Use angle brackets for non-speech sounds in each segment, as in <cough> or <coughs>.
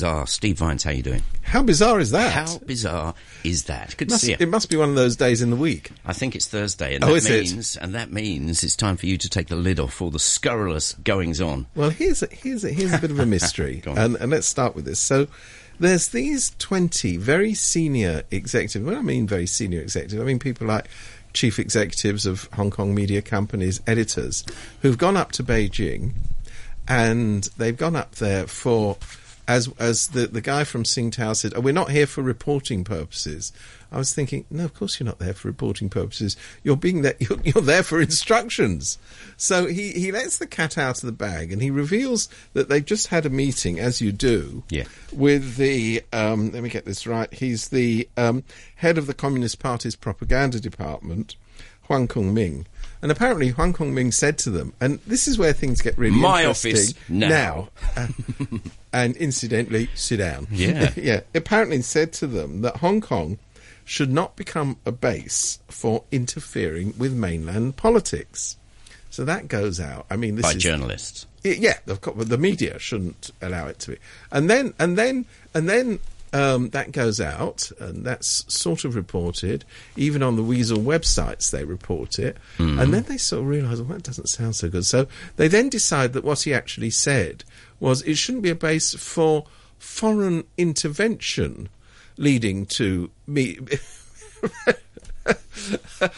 bizarre. Steve Vines, how you doing? How bizarre is that? How bizarre is that? Good Must- to see you. it must be one of those days in the week. I think it's Thursday, and Oh, that is it? and that means it's time for you to take the lid off all the scurrilous goings on. Well, here's a, here's a, here's a bit of a <laughs> mystery, and, and let's start with this. So, there's these twenty very senior executives. When I mean very senior executives, I mean people like chief executives of Hong Kong media companies, editors, who've gone up to Beijing, and they've gone up there for. As, as the, the guy from Singtao said, oh, we're not here for reporting purposes. I was thinking, no, of course you're not there for reporting purposes. You're being there, <laughs> you're, you're there for instructions. So he, he lets the cat out of the bag and he reveals that they've just had a meeting, as you do, Yeah. with the, um, let me get this right, he's the um, head of the Communist Party's propaganda department, Huang Kunming. And apparently Huang Kunming said to them, and this is where things get really My interesting. office now. Uh, <laughs> and incidentally, sit down. Yeah. <laughs> yeah. Apparently said to them that Hong Kong should not become a base for interfering with mainland politics. So that goes out. I mean, this by is journalists. Yeah, of the media shouldn't allow it to be. And then, and then, and then um, that goes out, and that's sort of reported. Even on the Weasel websites, they report it. And then they sort of realise, well, that doesn't sound so good. So they then decide that what he actually said was it shouldn't be a base for foreign intervention leading to me. <laughs>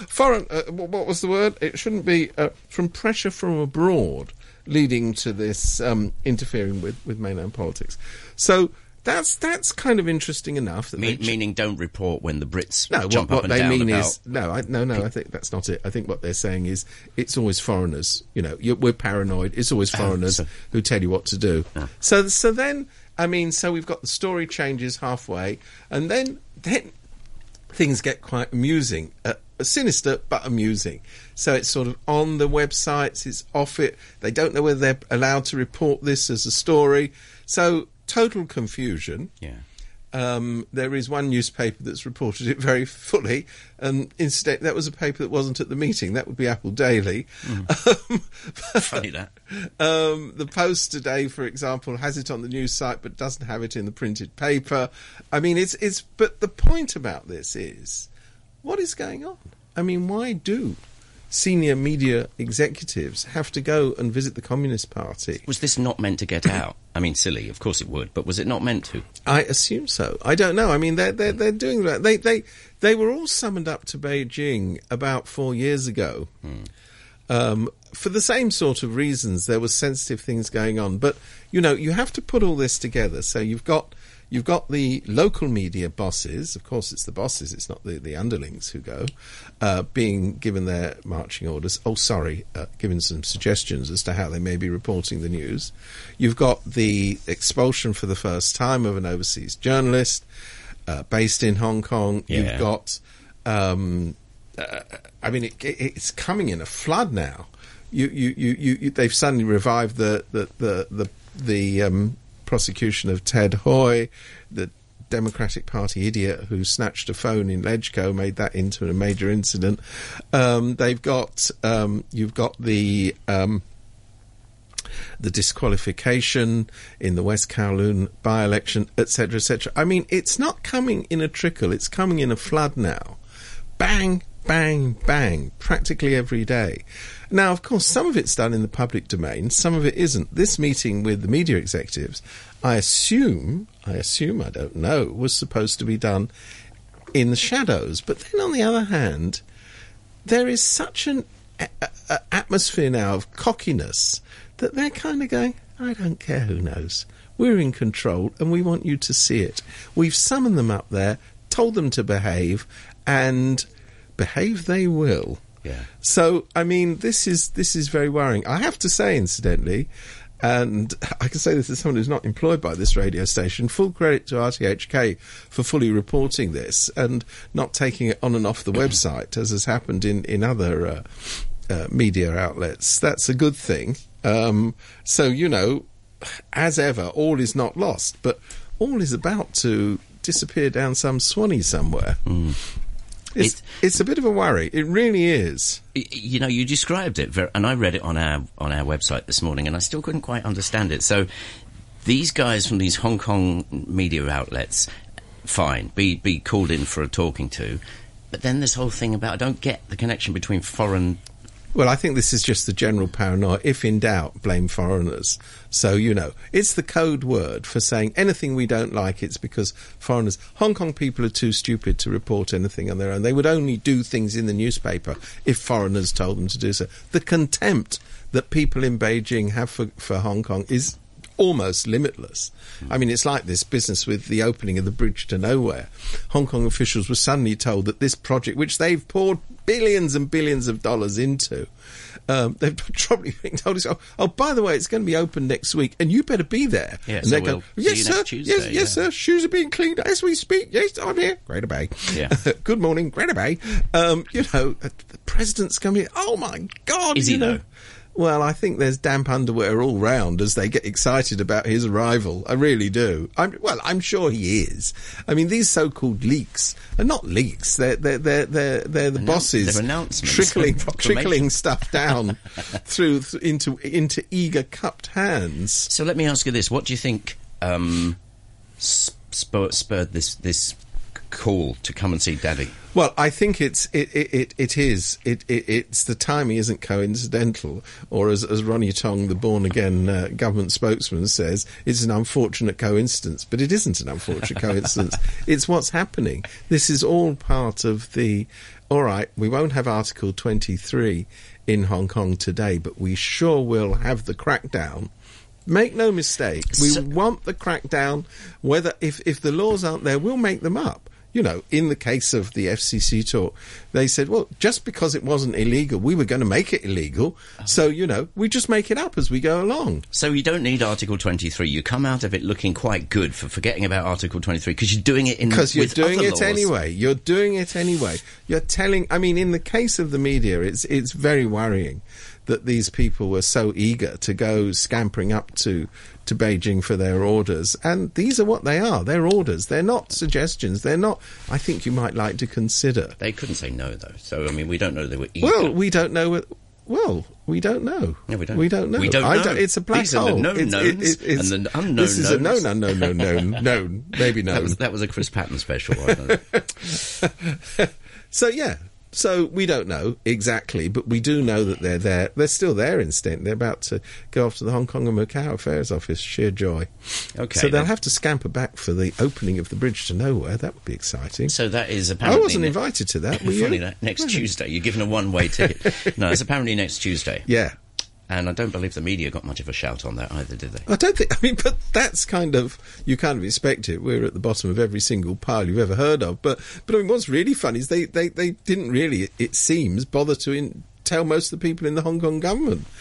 foreign. Uh, what was the word? It shouldn't be uh, from pressure from abroad, leading to this um, interfering with, with mainland politics. So that's that's kind of interesting enough. That Me- meaning, don't report when the Brits no, jump what, up and they down mean about. is no, I, no, no. I think that's not it. I think what they're saying is it's always foreigners. You know, you're, we're paranoid. It's always <laughs> foreigners so- who tell you what to do. So, so then, I mean, so we've got the story changes halfway, and then then things get quite amusing, uh, sinister but amusing. So it's sort of on the websites, it's off it. They don't know whether they're allowed to report this as a story. So total confusion. yeah. Um, there is one newspaper that's reported it very fully, and instead that was a paper that wasn't at the meeting. That would be Apple Daily. <laughs> Um, Funny that. um, the Post today, for example, has it on the news site but doesn't have it in the printed paper. I mean, it's it's. But the point about this is, what is going on? I mean, why do senior media executives have to go and visit the Communist Party? Was this not meant to get out? I mean, silly. Of course it would, but was it not meant to? I assume so. I don't know. I mean, they're they're, they're doing that. They they they were all summoned up to Beijing about four years ago, um, for the same sort of reasons. There was sensitive things going on, but you know, you have to put all this together. So you've got you've got the local media bosses. Of course, it's the bosses. It's not the the underlings who go, uh, being given their marching orders. Oh, sorry, uh, given some suggestions as to how they may be reporting the news. You've got the expulsion for the first time of an overseas journalist uh, based in Hong Kong. Yeah. You've got, um, uh, I mean, it, it, it's coming in a flood now. You, you, you, you, you they've suddenly revived the the the the, the um, prosecution of Ted Hui, the Democratic Party idiot who snatched a phone in LegCo, made that into a major incident. Um, they've got um, you've got the um, the disqualification in the West Kowloon by-election, etc., etc. I mean, it's not coming in a trickle; it's coming in a flood now. Bang, bang, bang, practically every day. Now, of course, some of it's done in the public domain, some of it isn't. This meeting with the media executives, I assume, I assume, I don't know, was supposed to be done in the shadows. But then, on the other hand, there is such an a- a- atmosphere now of cockiness that they're kind of going, I don't care who knows. We're in control and we want you to see it. We've summoned them up there, told them to behave, and behave they will. Yeah. So, I mean, this is this is very worrying. I have to say, incidentally, and <laughs> I can say this as someone who's not employed by this radio station. Full credit to RTHK for fully reporting this and not taking it on and off the website, as has happened in in other uh, uh, media outlets. That's a good thing. Um, so, you know, as ever, all is not lost, but all is about to disappear down some swanny somewhere. It's, It- it's a bit of a worry. It really is. You know, you described it, very, and I read it on our on our website this morning, and I still couldn't quite understand it. So, these guys from these Hong Kong media outlets, fine, be be called in for a talking to, but then this whole thing about I don't get the connection between foreign. Well, I think this is just the general paranoia. If in doubt, blame foreigners. So, you know, it's the code word for saying anything we don't like, it's because foreigners. Hong Kong people are too stupid to report anything on their own. They would only do things in the newspaper if foreigners told them to do so. The contempt that people in Beijing have for, for Hong Kong is almost limitless. I mean, it's like this business with the opening of the bridge to nowhere. Hong Kong officials were suddenly told that this project, which they've poured billions and billions of dollars into, um, <laughs> they've probably been told, oh, oh, by the way, it's going to be open next week, and you better be there. Yeah, and so they we'll go, yes, sir, Tuesday, yes, yes, yeah. sir. Shoes are being cleaned as we speak. Yes, I'm here. Greater Bay. Yeah. <laughs> Good morning, Greater Bay. Um, you know, the president's coming. Oh my God! Is you he, know. though? Well, I think there's damp underwear all round as they get excited about his arrival. I really do. I'm, well, I'm sure he is. I mean, these so-called leaks are not leaks. They're they're they're they're, they're the Announce- bosses they're announcements trickling <laughs> trickling stuff down <laughs> through th- into into eager cupped hands. So let me ask you this: What do you think um, sp- spurred, spurred this this call to come and see Daddy? Well, I think it's it it, it, it is it, it it's the timing isn't coincidental, or as as Ronny Tong, the born again uh, government spokesman, says, it's an unfortunate coincidence. But it isn't an unfortunate <laughs> coincidence. It's what's happening. This is all part of the. All right, we won't have Article twenty three in Hong Kong today, but we sure will have the crackdown. Make no mistake, we So- want the crackdown. Whether if if the laws aren't there, we'll make them up. You know, in the case of the FCC talk, they said, well, just because it wasn't illegal, we were going to make it illegal. Uh-huh. So, you know, we just make it up as we go along. So you don't need Article 23. You come out of it looking quite good for forgetting about Article 23 because you're doing it in Because you're doing it laws. anyway. You're doing it anyway. You're telling, I mean, in the case of the media, it's, it's very worrying that these people were so eager to go scampering up to, to Beijing for their orders. And these are what they are. They're orders. They're not suggestions. They're not, I think you might like to consider. They couldn't say no though. So I mean, we don't know they were eager. Well, we don't know. What, well, we don't know. No, we don't. We don't know. We don't know. it's a black These are the hole. known It's- knowns it's- and the unknown This is a knowns. known, unknown, known, known, known, <laughs> maybe that known. was that was a Chris Patten special. Don't. <laughs> <laughs> So yeah. So we don't know exactly, but we do know that they're there. They're still there in Stint. They're about to go off to the Hong Kong and Macau Affairs Office. Sheer joy. Okay, So they'll have to scamper back for the opening of the bridge to nowhere. That would be exciting. So that is apparently. I wasn't invited to that. <laughs> Were Funny you? that next Tuesday you're given a one-way ticket. no, it's apparently next Tuesday, <laughs> Yeah. And I don't believe the media got much of a shout on that either, did they? I don't think. I mean, but that's kind of you kind of expect it. We're at the bottom of every single pile you've ever heard of. But but I mean, what's really funny is they they, they didn't really, it seems, bother to in, tell most of the people in the Hong Kong government. <laughs>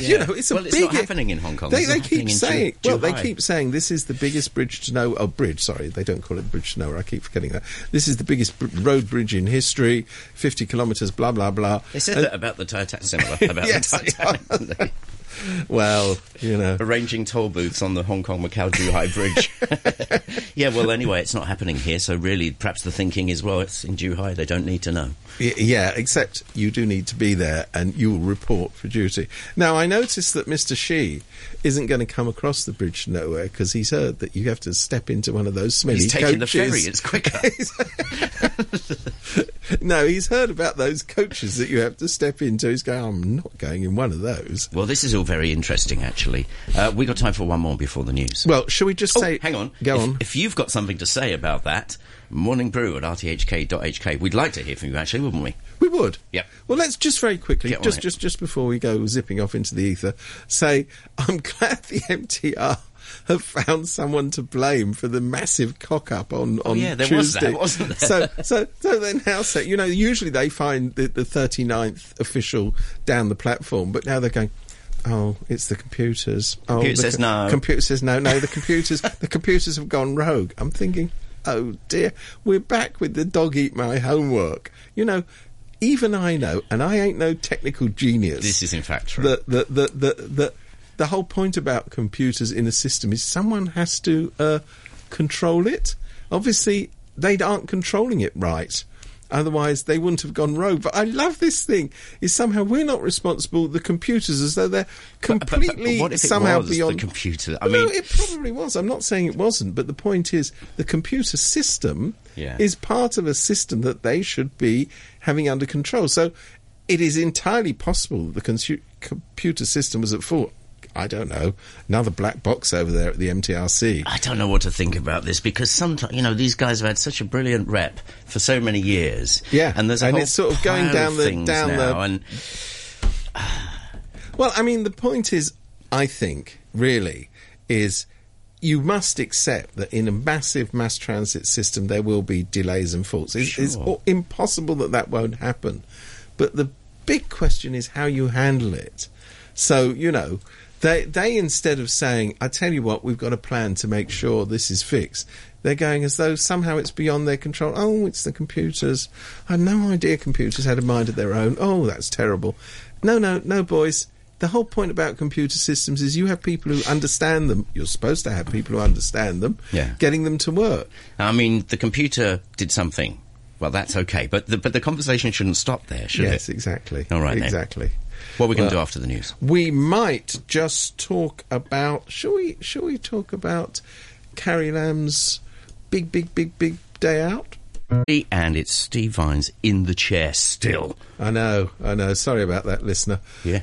You know, it's a well, big. it's not happening in Hong Kong. They, they keep saying. Ju- well, they keep saying this is the biggest bridge to know. Oh, bridge. Sorry, they don't call it bridge to nowhere. I keep forgetting that. This is the biggest br- road bridge in history. Fifty kilometres. Blah blah blah. They said And- that about the Titanic. Similar about <laughs> Yes, the Titanic. <laughs> <laughs> Well, you know. Arranging toll booths on the Hong Kong Macau Zhuhai Bridge. <laughs> yeah, well, anyway, it's not happening here, so really, perhaps the thinking is, well, it's in Zhuhai, they don't need to know. Y- Yeah, except you do need to be there and you will report for duty. Now, I noticed that Mr. Xi isn't going to come across the bridge nowhere because he's heard that you have to step into one of those smelly He's taking the ferry, it's quicker. <laughs> no, he's heard about those coaches that you have to step into. He's going, I'm not going in one of those. well, this is all very interesting, actually. Uh, we got time for one more before the news. Well, shall we just Oh, say. hang on. Go if, on. If you've got something to say about that, Morning Brew at rthk.hk. We'd like to hear from you, actually, wouldn't we? We would. Yep. Well, let's just very quickly, Get just just just before we go zipping off into the ether, say I'm <laughs> glad the MTR have found someone to blame for the massive cock up on on Oh, yeah, there was Tuesday. that, wasn't there? So so so then now say you know usually they find the, the 39th official down the platform, but now they're going. Oh, it's the computers. Oh, Computer the says no. Computer says no. No, the <laughs> computers. the computers have gone rogue. I'm thinking, oh dear, we're back with the dog eat my homework. You know, even I know, and I ain't no technical genius. This is, in fact, true. the the the the the, the whole point about computers in a system is someone has to uh, control it. Obviously, they aren't controlling it right. Otherwise, they wouldn't have gone rogue. But I love this thing: is somehow we're not responsible. The computers, as though they're But- but- completely but if it somehow was the beyond computer? I Well, no, mean- it probably was. I'm not saying it wasn't, but the point is, the computer system Yeah. is part of a system that they should be having under control. So, it is entirely possible that the computer system was at fault. I don't know. Another black box over there at the MTRC. I don't know what to think about this because sometimes, you know, these guys have had such a brilliant rep for so many years. Yeah, and there's a and whole it's sort of going down the- things down the- now, and Well, I mean, the point is, I think, really, is you must accept that in a massive mass transit system there will be delays and faults. It's, it's Sure. o- impossible that that won't happen. But the big question is how you handle it. So, you know, they, they instead of saying, I tell you what, we've got a plan to make sure this is fixed, they're going as though somehow it's beyond their control. Oh, it's the computers. I had no idea computers had a mind of their own. Oh, that's terrible. No, no, no, boys. The whole point about computer systems is you have people who understand them. You're supposed to have people who understand them, Yeah. getting them to work. I mean, the computer did something. Well, that's okay, but the, but the conversation shouldn't stop there, should yes, it? exactly. All right, then. What are we going to do after the news? We might just talk about. Shall we? Shall we talk about Carrie Lam's big, big, big, big day out? And it's Steve Vines in the chair still. I know, I know. Sorry about that, listener. Yeah.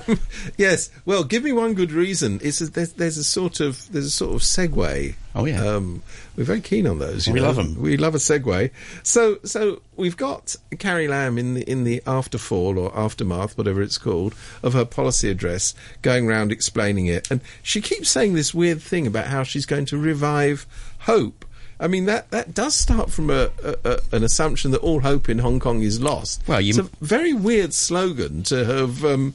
<laughs> yes. Well, give me one good reason. It's a, there's, there's a sort of there's a sort of segue. Oh, yeah. Um, we're very keen on those. you We know. them. We love a segue. So so we've got Carrie Lam in the in the afterfall or aftermath, whatever it's called, of her policy address, going round explaining it, and she keeps saying this weird thing about how she's going to revive hope. I mean that that does start from a, a, a an assumption that all hope in Hong Kong is lost. Well, you- it's a very weird slogan to have um,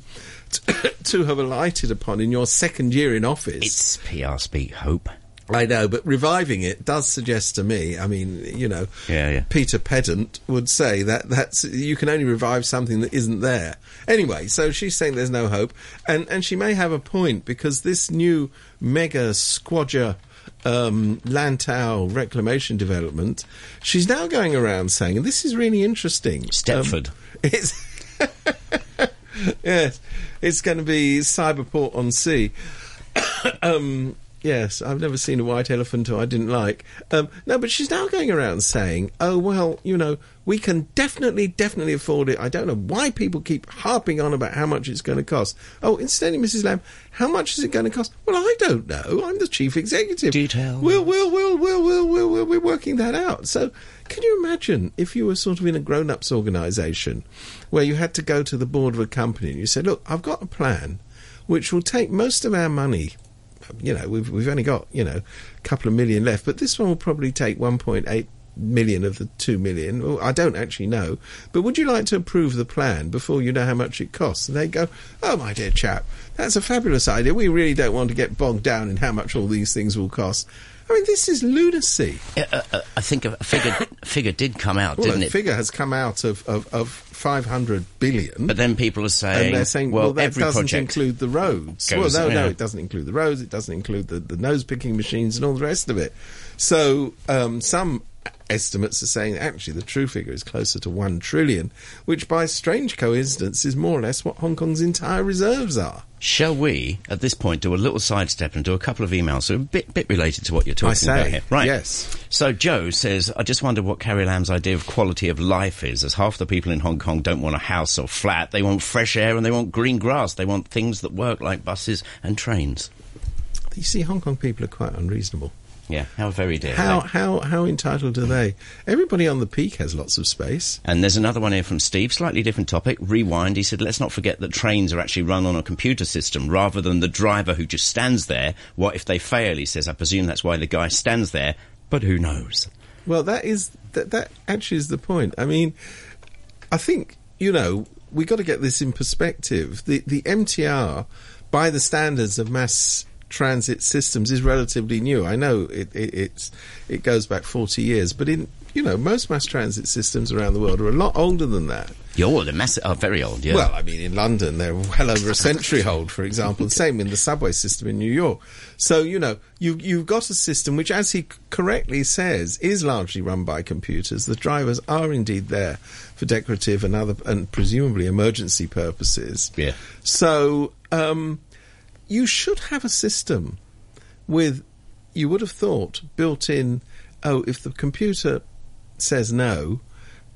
to, <coughs> to have alighted upon in your second year in office. It's PR speak hope. I know, but reviving it does suggest to me. I mean, you know, Yeah, yeah. Peter Pedant would say that that's you can only revive something that isn't there. Anyway, so she's saying there's no hope, and and she may have a point because this new mega squadger um, Lantau reclamation development, she's now going around saying, and this is really interesting. um, it's <laughs> yes, it's going to be Cyberport on Sea. <coughs> um, yes, I've never seen a white elephant who I didn't like. Um, no, but she's now going around saying, "Oh well, you know, we can definitely, definitely afford it." I don't know why people keep harping on about how much it's going to cost. Oh, incidentally, Mrs. Lam, how much is it going to cost? Well, I don't know. I'm the chief executive. Detail. We'll, we'll, we'll, we'll, we'll, we'll, we'll, we're working that out. So, can you imagine if you were sort of in a grown-ups organisation where you had to go to the board of a company and you said, "Look, I've got a plan which will take most of our money." You know, we've we've only got you know a couple of million left, but this one will probably take 1.8 million of the 2 million. Well, I don't actually know, but would you like to approve the plan before you know how much it costs? And they go, "Oh, my dear chap, that's a fabulous idea. We really don't want to get bogged down in how much all these things will cost." I mean, this is lunacy. Uh, uh, I think a figure figure did come out, Well, didn't a it? figure has come out of, of, of 500 billion. But then people are saying, and they're saying, well, well, that doesn't include the roads. goes- well, no, no, it doesn't include the roads. It doesn't include the, the nose picking machines and all the rest of it. So um, some estimates are saying actually the true figure is closer to one trillion, which by strange coincidence is more or less what Hong Kong's entire reserves are. Shall we, at this point, do a little sidestep and do a couple of emails so a bit, bit related to what you're talking about here? Right. yes. So Joe says, I just wonder what Carrie Lam's idea of quality of life is, as half the people in Hong Kong don't want a house or flat. They want fresh air and they want green grass. They want things that work like buses and trains. You see, Hong Kong people are quite unreasonable. Yeah, how very dare How how how entitled are they? Everybody on the peak has lots of space. And there's another one here from Steve, slightly different topic. Rewind. He said, let's not forget that trains are actually run on a computer system rather than the driver who just stands there. What if they fail? He says, I presume that's why the guy stands there, but who knows? Well, that is that. That actually is the point. I mean, I think you know we got to get this in perspective. The the MTR, by the standards of mass transit systems is relatively new. I know it, it, it's it goes back forty years, but in you know most mass transit systems around the world are a lot older than that. You're the mass are very old, yeah. Well, I mean, in London, they're well over a century old, for example. The <laughs> same in the subway system in New York. So, you know, you, you've got a system which, as he correctly says, is largely run by computers. The drivers are indeed there for decorative and other, and presumably emergency purposes. Yeah. So, um, you should have a system with, you would have thought, built in, oh, if the computer says no,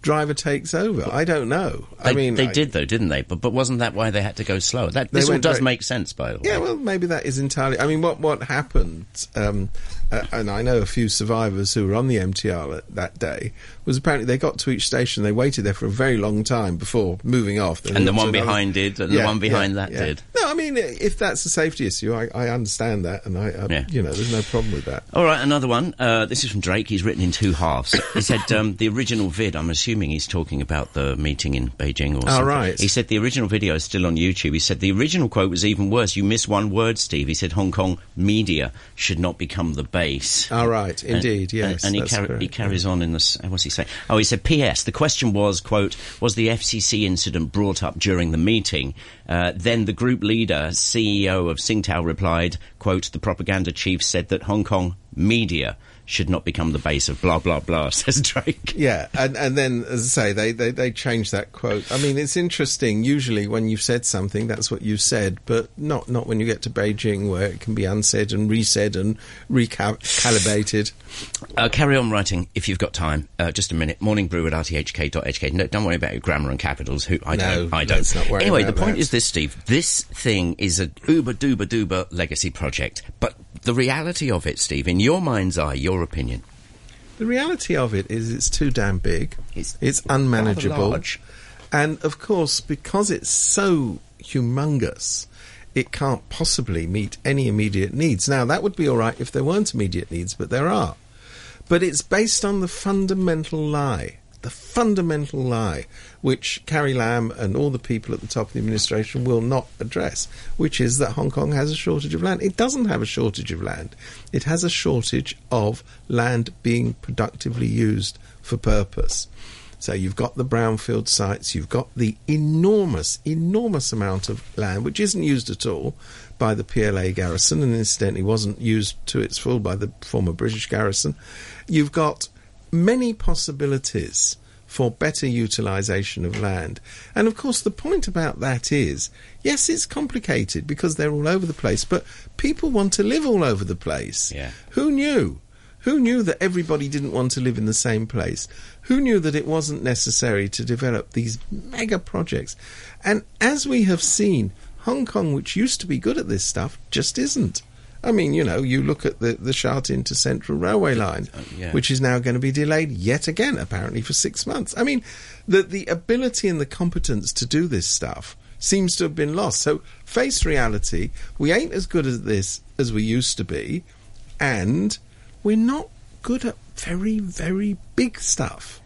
driver takes over. I don't know. They, I mean, they I- did though, didn't they? But but wasn't that why they had to go slower? That this all does very- make sense, by the way. Yeah, well, maybe that is entirely. I mean, what what happened, um, uh, and I know a few survivors who were on the MTR at, that day. Was apparently they got to each station, they waited there for a very long time before moving off. And the one another- behind did, and the one behind yeah, that yeah. did. No, I mean, if that's a safety issue, I, I understand that, and I, I Yeah. you know, there's no problem with that. All right, another one. Uh, this is from Drake. He's written in two halves. He said <coughs> um, the original vid. I'm assuming he's talking about the meeting in Beijing or something. Oh, right. He said the original video is still on YouTube. He said the original quote was even worse. You miss one word, Steve. He said Hong Kong media should not become the base. All right, And- indeed, yes. And, and he, correct, he carries on in this. uh, What's he Oh, he said, P.S. The question was, quote, was the FCC incident brought up during the meeting? Uh, then the group leader, CEO of Singtao, replied, quote, the propaganda chief said that Hong Kong media should not become the base of blah blah blah. <laughs> Says Drake. Yeah, and and then as I say, they, they they changed that quote. I mean, it's interesting. Usually, when you've said something, that's what you said, but not not when you get to Beijing, where it can be unsaid and resaid and recalibrated. Uh, carry on writing if you've got time. Uh, just a minute. Morning brew at rthk.hk. No, don't worry about your grammar and capitals. Who I No, don't. I don't. let's not worry anyway, the point that. is this, Steve. This thing is a uber duber duber legacy project, but the reality of it, Steve, in your mind's eye, your opinion, The reality of it is, it's too damn big. It's It's unmanageable, large. and of course, because it's so humongous. It can't possibly meet any immediate needs. Now, that would be all right if there weren't immediate needs, but there are. But it's based on the fundamental lie, the fundamental lie, which Carrie Lam and all the people at the top of the administration will not address, which is that Hong Kong has a shortage of land. It doesn't have a shortage of land. It has a shortage of land being productively used for purpose. So you've got the brownfield sites, you've got the enormous, enormous amount of land which isn't used at all by the PLA garrison and incidentally wasn't used to its full by the former British garrison. You've got many possibilities for better utilisation of land. And of course, the point about that is yes, it's complicated because they're all over the place, but people want to live all over the place. Yeah. Who knew? Who knew that everybody didn't want to live in the same place? Who knew that it wasn't necessary to develop these mega projects? And as we have seen, Hong Kong, which used to be good at this stuff, just isn't. I mean, you know, you look at the, the Sha Tin to Central Railway line, Uh, yeah. which is now going to be delayed yet again, apparently, for six months. I mean, the, the ability and the competence to do this stuff seems to have been lost. So, face reality, we ain't as good at this as we used to be, and we're not good at very, very big stuff.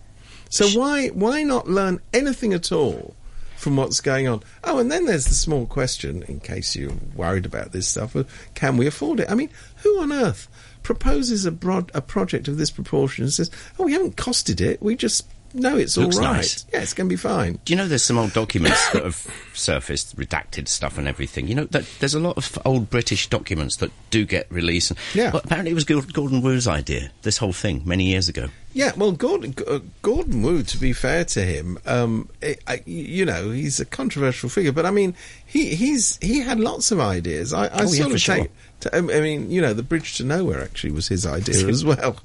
So why why not learn anything at all from what's going on? Oh, and then there's the small question, in case you're worried about this stuff: can we afford it? I mean, who on earth proposes a broad, a project of this proportion and says, "Oh, we haven't costed it. We just know it's all Looks right. nice. Yeah, it's going to be fine." Do you know there's some old documents that have <laughs> surfaced, redacted stuff and everything? You know that there's a lot of old British documents that do get released. Yeah. Well, apparently it was Gordon Wu's idea. This whole thing many years ago. Yeah, well, Gordon uh, Gordon Wu, to be fair to him, um, I, I, you know, he's a controversial figure, but I mean, he he's he had lots of ideas. I, I Oh, yeah, sort for of sure. take. To, I mean, you know, the bridge to nowhere actually was his idea <laughs> as well.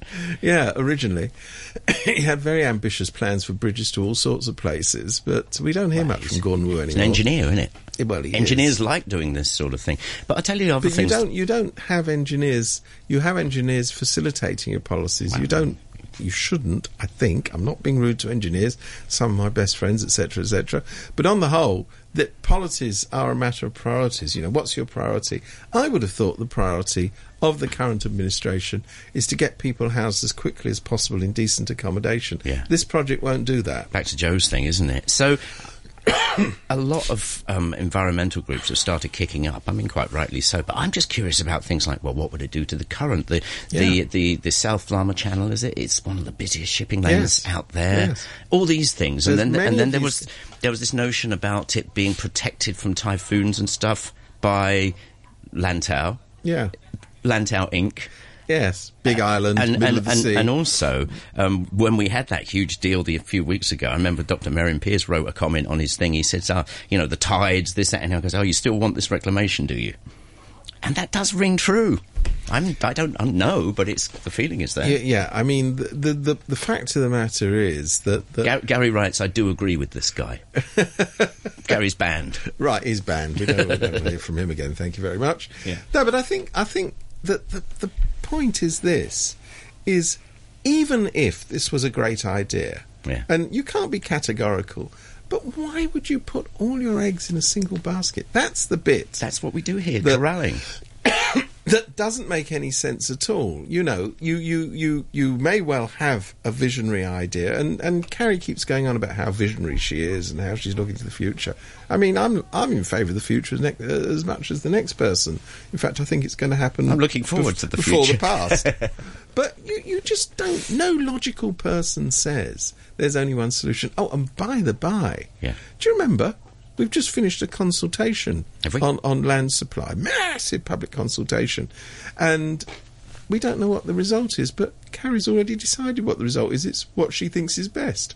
Yeah, originally, <coughs> he had very ambitious plans for bridges to all sorts of places, but we don't hear much from Gordon Wu anymore. He's an engineer, isn't it? Well, Engineers is. like doing this sort of thing. But I tell you other But you don't you don't have engineers. You have engineers facilitating your policies. You don't. You shouldn't. I think I'm not being rude to engineers. Some of my best friends, etc., etc. But on the whole, that policies are a matter of priorities. You know, what's your priority? I would have thought the priority of the current administration is to get people housed as quickly as possible in decent accommodation. Yeah. This project won't do that. Back to Joe's thing, isn't it? So. <coughs> a lot of um, environmental groups have started kicking up. I mean, quite rightly so. But I'm just curious about things like, well, what would it do to the current? The the Yeah. the, the South Lamma Channel is it? It's one of the busiest shipping lanes Yes. out there. Yes. All these things, and then and then there was there was this notion about it being protected from typhoons and stuff by Lantau, Yeah. Lantau Inc. Yes. Big island, and, middle and, of the and, sea. and also, um, when we had that huge deal the, a few weeks ago, I remember Dr. Merriam Pierce wrote a comment on his thing. He said, uh, you know, the tides, this, that, and he goes, oh, you still want this reclamation, do you? And that does ring true. I'm, I don't I know, but it's the feeling is there. yeah, yeah, I mean, the, the the the fact of the matter is that, that Gar- Gary writes, I do agree with this guy. <laughs> Gary's banned. Right, he's banned. We don't, we don't hear from him again. Thank you very much. Yeah. No, but I think I think that the, the point is this: is even if this was a great idea, Yeah. and you can't be categorical, but why would you put all your eggs in a single basket? That's the bit That's what we do here, The- corralling. That doesn't make any sense at all. You know, you you you you may well have a visionary idea, and and Carrie keeps going on about how visionary she is and how she's looking to the future. I mean, I'm I'm in favour of the future as, ne- uh, as much as the next person. In fact, I think it's going to happen. I'm looking forward to the before future. the past. <laughs> but you you just don't. No logical person says there's only one solution. Oh, and by the by, Yeah. do you remember? We've just finished a consultation on on land supply, massive public consultation, and we don't know what the result is. But Carrie's already decided what the result is. It's what she thinks is best.